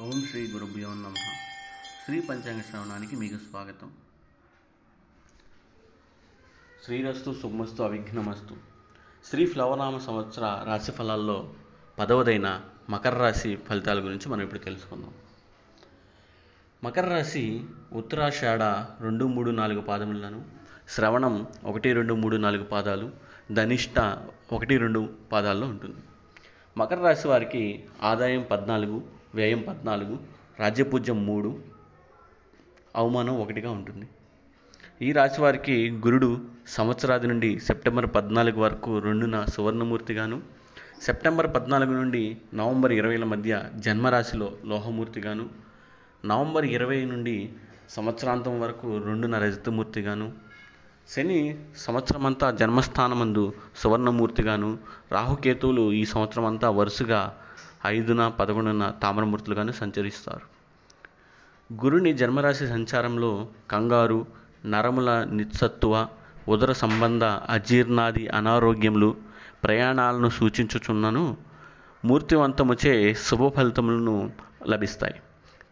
ఓం శ్రీ గురుభ్యో నమ. శ్రీ పంచాంగ శ్రవణానికి మీకు స్వాగతం. శ్రీరస్తు సుమస్తు అవిఘ్నమస్తు. శ్రీ ఫ్లవనామ సంవత్సర రాశి ఫలాల్లో పదవదైన మకర రాశి ఫలితాల గురించి మనం ఇప్పుడు తెలుసుకుందాం. మకర రాశి ఉత్తరాషాఢ రెండు మూడు నాలుగు పాదములను శ్రవణం ఒకటి రెండు మూడు నాలుగు పాదాలు ధనిష్ట ఒకటి రెండు పాదాల్లో ఉంటుంది. మకర రాశి వారికి ఆదాయం పద్నాలుగు వ్యయం పద్నాలుగు రాజ్యపూజ్యం మూడు అవమానం ఒకటిగా ఉంటుంది. ఈ రాశి వారికి గురుడు సంవత్సరాది నుండి సెప్టెంబర్ పద్నాలుగు వరకు రెండున సువర్ణమూర్తిగాను సెప్టెంబర్ పద్నాలుగు నుండి నవంబర్ ఇరవైల మధ్య జన్మరాశిలో లోహమూర్తిగాను నవంబర్ ఇరవై నుండి సంవత్సరాంతం వరకు రెండున రజతమూర్తిగాను శని సంవత్సరమంతా జన్మస్థానమందు సువర్ణమూర్తిగాను రాహుకేతువులు ఈ సంవత్సరం అంతా వరుసగా ఐదున పదకొండున తామరమూర్తులుగాను సంచరిస్తారు. గురుని జన్మరాశి సంచారంలో కంగారు నరముల నిత్సత్వ ఉదర సంబంధ అజీర్ణాది అనారోగ్యములు ప్రయాణాలను సూచించుచున్నను మూర్తివంతముచే శుభ ఫలితములను లభిస్తాయి.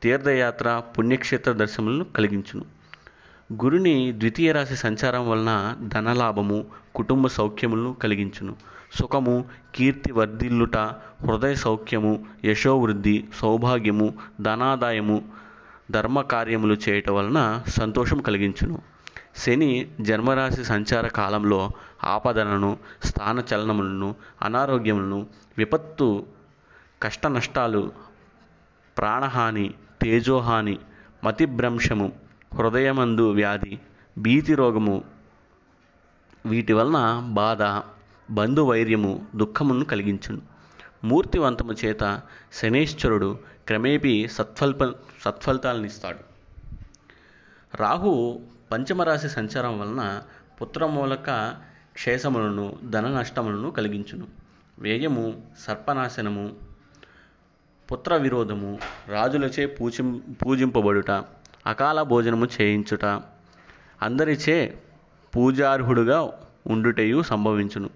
తీర్థయాత్ర పుణ్యక్షేత్ర దర్శనములను కలిగించును. గురుని ద్వితీయ రాశి సంచారం వలన ధనలాభము కుటుంబ సౌఖ్యములను కలిగించును. సుఖము కీర్తి వర్ధిల్లుట హృదయ సౌఖ్యము యశోవృద్ధి సౌభాగ్యము ధనాదాయము ధర్మ కార్యములు చేయటం వలన సంతోషం కలిగించును. శని జన్మరాశి సంచార కాలంలో ఆపదలను స్థాన చలనములను అనారోగ్యములను విపత్తు కష్ట నష్టాలు ప్రాణహాని తేజోహాని మతిభ్రంశము హృదయమందు వ్యాధి భీతి రోగము వీటి వలన బాధ బంధువైర్యము దుఃఖమును కలిగించును. మూర్తివంతము చేత శనేశ్వరుడు క్రమేపీ సత్ఫల్ప సత్ఫలితాలనిస్తాడు. రాహు పంచమరాశి సంచారం వలన పుత్రమూలక క్షేసములను ధన నష్టములను కలిగించును. వ్యయము సర్పనాశనము పుత్ర విరోధము రాజులచే పూజి పూజింపబడుట అకాల భోజనము చేయించుట అందరిచే పూజార్హుడుగా ఉండుటయు సంభవించును.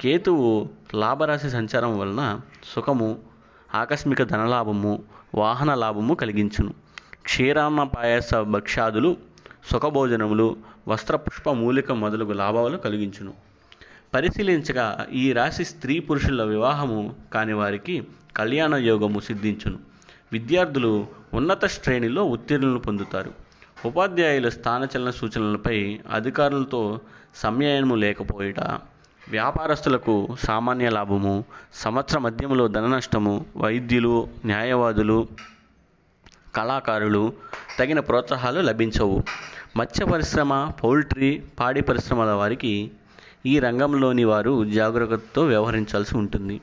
కేతువు లాభరాశి సంచారం వలన సుఖము ఆకస్మిక ధనలాభము వాహన లాభము కలిగించును. క్షీరామ పాయస భక్ష్యాదులు సుఖభోజనములు వస్త్రపుష్ప మూలిక మొదలగు లాభాలు కలిగించును. పరిశీలించగా ఈ రాశి స్త్రీ పురుషుల వివాహము కాని వారికి కళ్యాణ యోగము సిద్ధించును. విద్యార్థులు ఉన్నత శ్రేణిలో ఉత్తీర్ణులు పొందుతారు. ఉపాధ్యాయుల స్థానచలన సూచనలపై అధికారులతో సమయము లేకపోయిట వ్యాపారస్తులకు సామాన్య లాభము సంవత్సర మధ్యములో ధన నష్టము వైద్యులు న్యాయవాదులు కళాకారులు తగిన ప్రోత్సాహాలు లభించవు. మత్స్య పరిశ్రమ పౌల్ట్రీ పాడి పరిశ్రమల వారికి ఈ రంగంలోని వారు జాగ్రత్తతో వ్యవహరించాల్సి ఉంటుంది.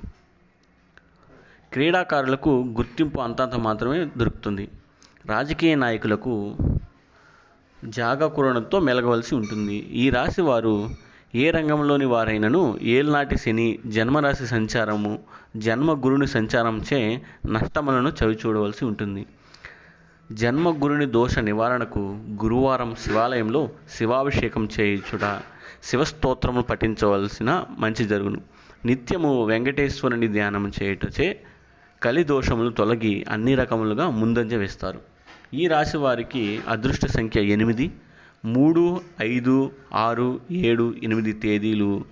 క్రీడాకారులకు గుర్తింపు అంతంత మాత్రమే దొరుకుతుంది. రాజకీయ నాయకులకు జాగకూరణతో మెలగవలసి ఉంటుంది. ఈ రాశి వారు ఏ రంగంలోని వారైనను ఏల్నాటి శని జన్మరాశి సంచారము జన్మ గురుని సంచారంచే నష్టములను చవిచూడవలసి ఉంటుంది. జన్మ గురుని దోష నివారణకు గురువారం శివాలయంలో శివాభిషేకం చేయించుట శివస్తోత్రము పఠించవలసిన మంచి జరుగును. నిత్యము వెంకటేశ్వరుని ధ్యానం చేయుటచే కలి దోషములు తొలగి అన్ని రకములుగా ముందంజ వేస్తారు. ఈ రాశి వారికి అదృష్ట సంఖ్య ఎనిమిది. మూడు ఐదు ఆరు ఏడు ఎనిమిది తేదీలు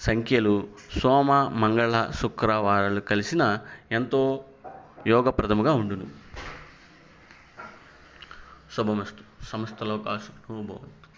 సంఖ్యలు సోమ మంగళ శుక్రవారాలు కలిసిన ఎంతో యోగప్రదముగా ఉండును. శుభమస్తు. సమస్తలోకాశు భవంతు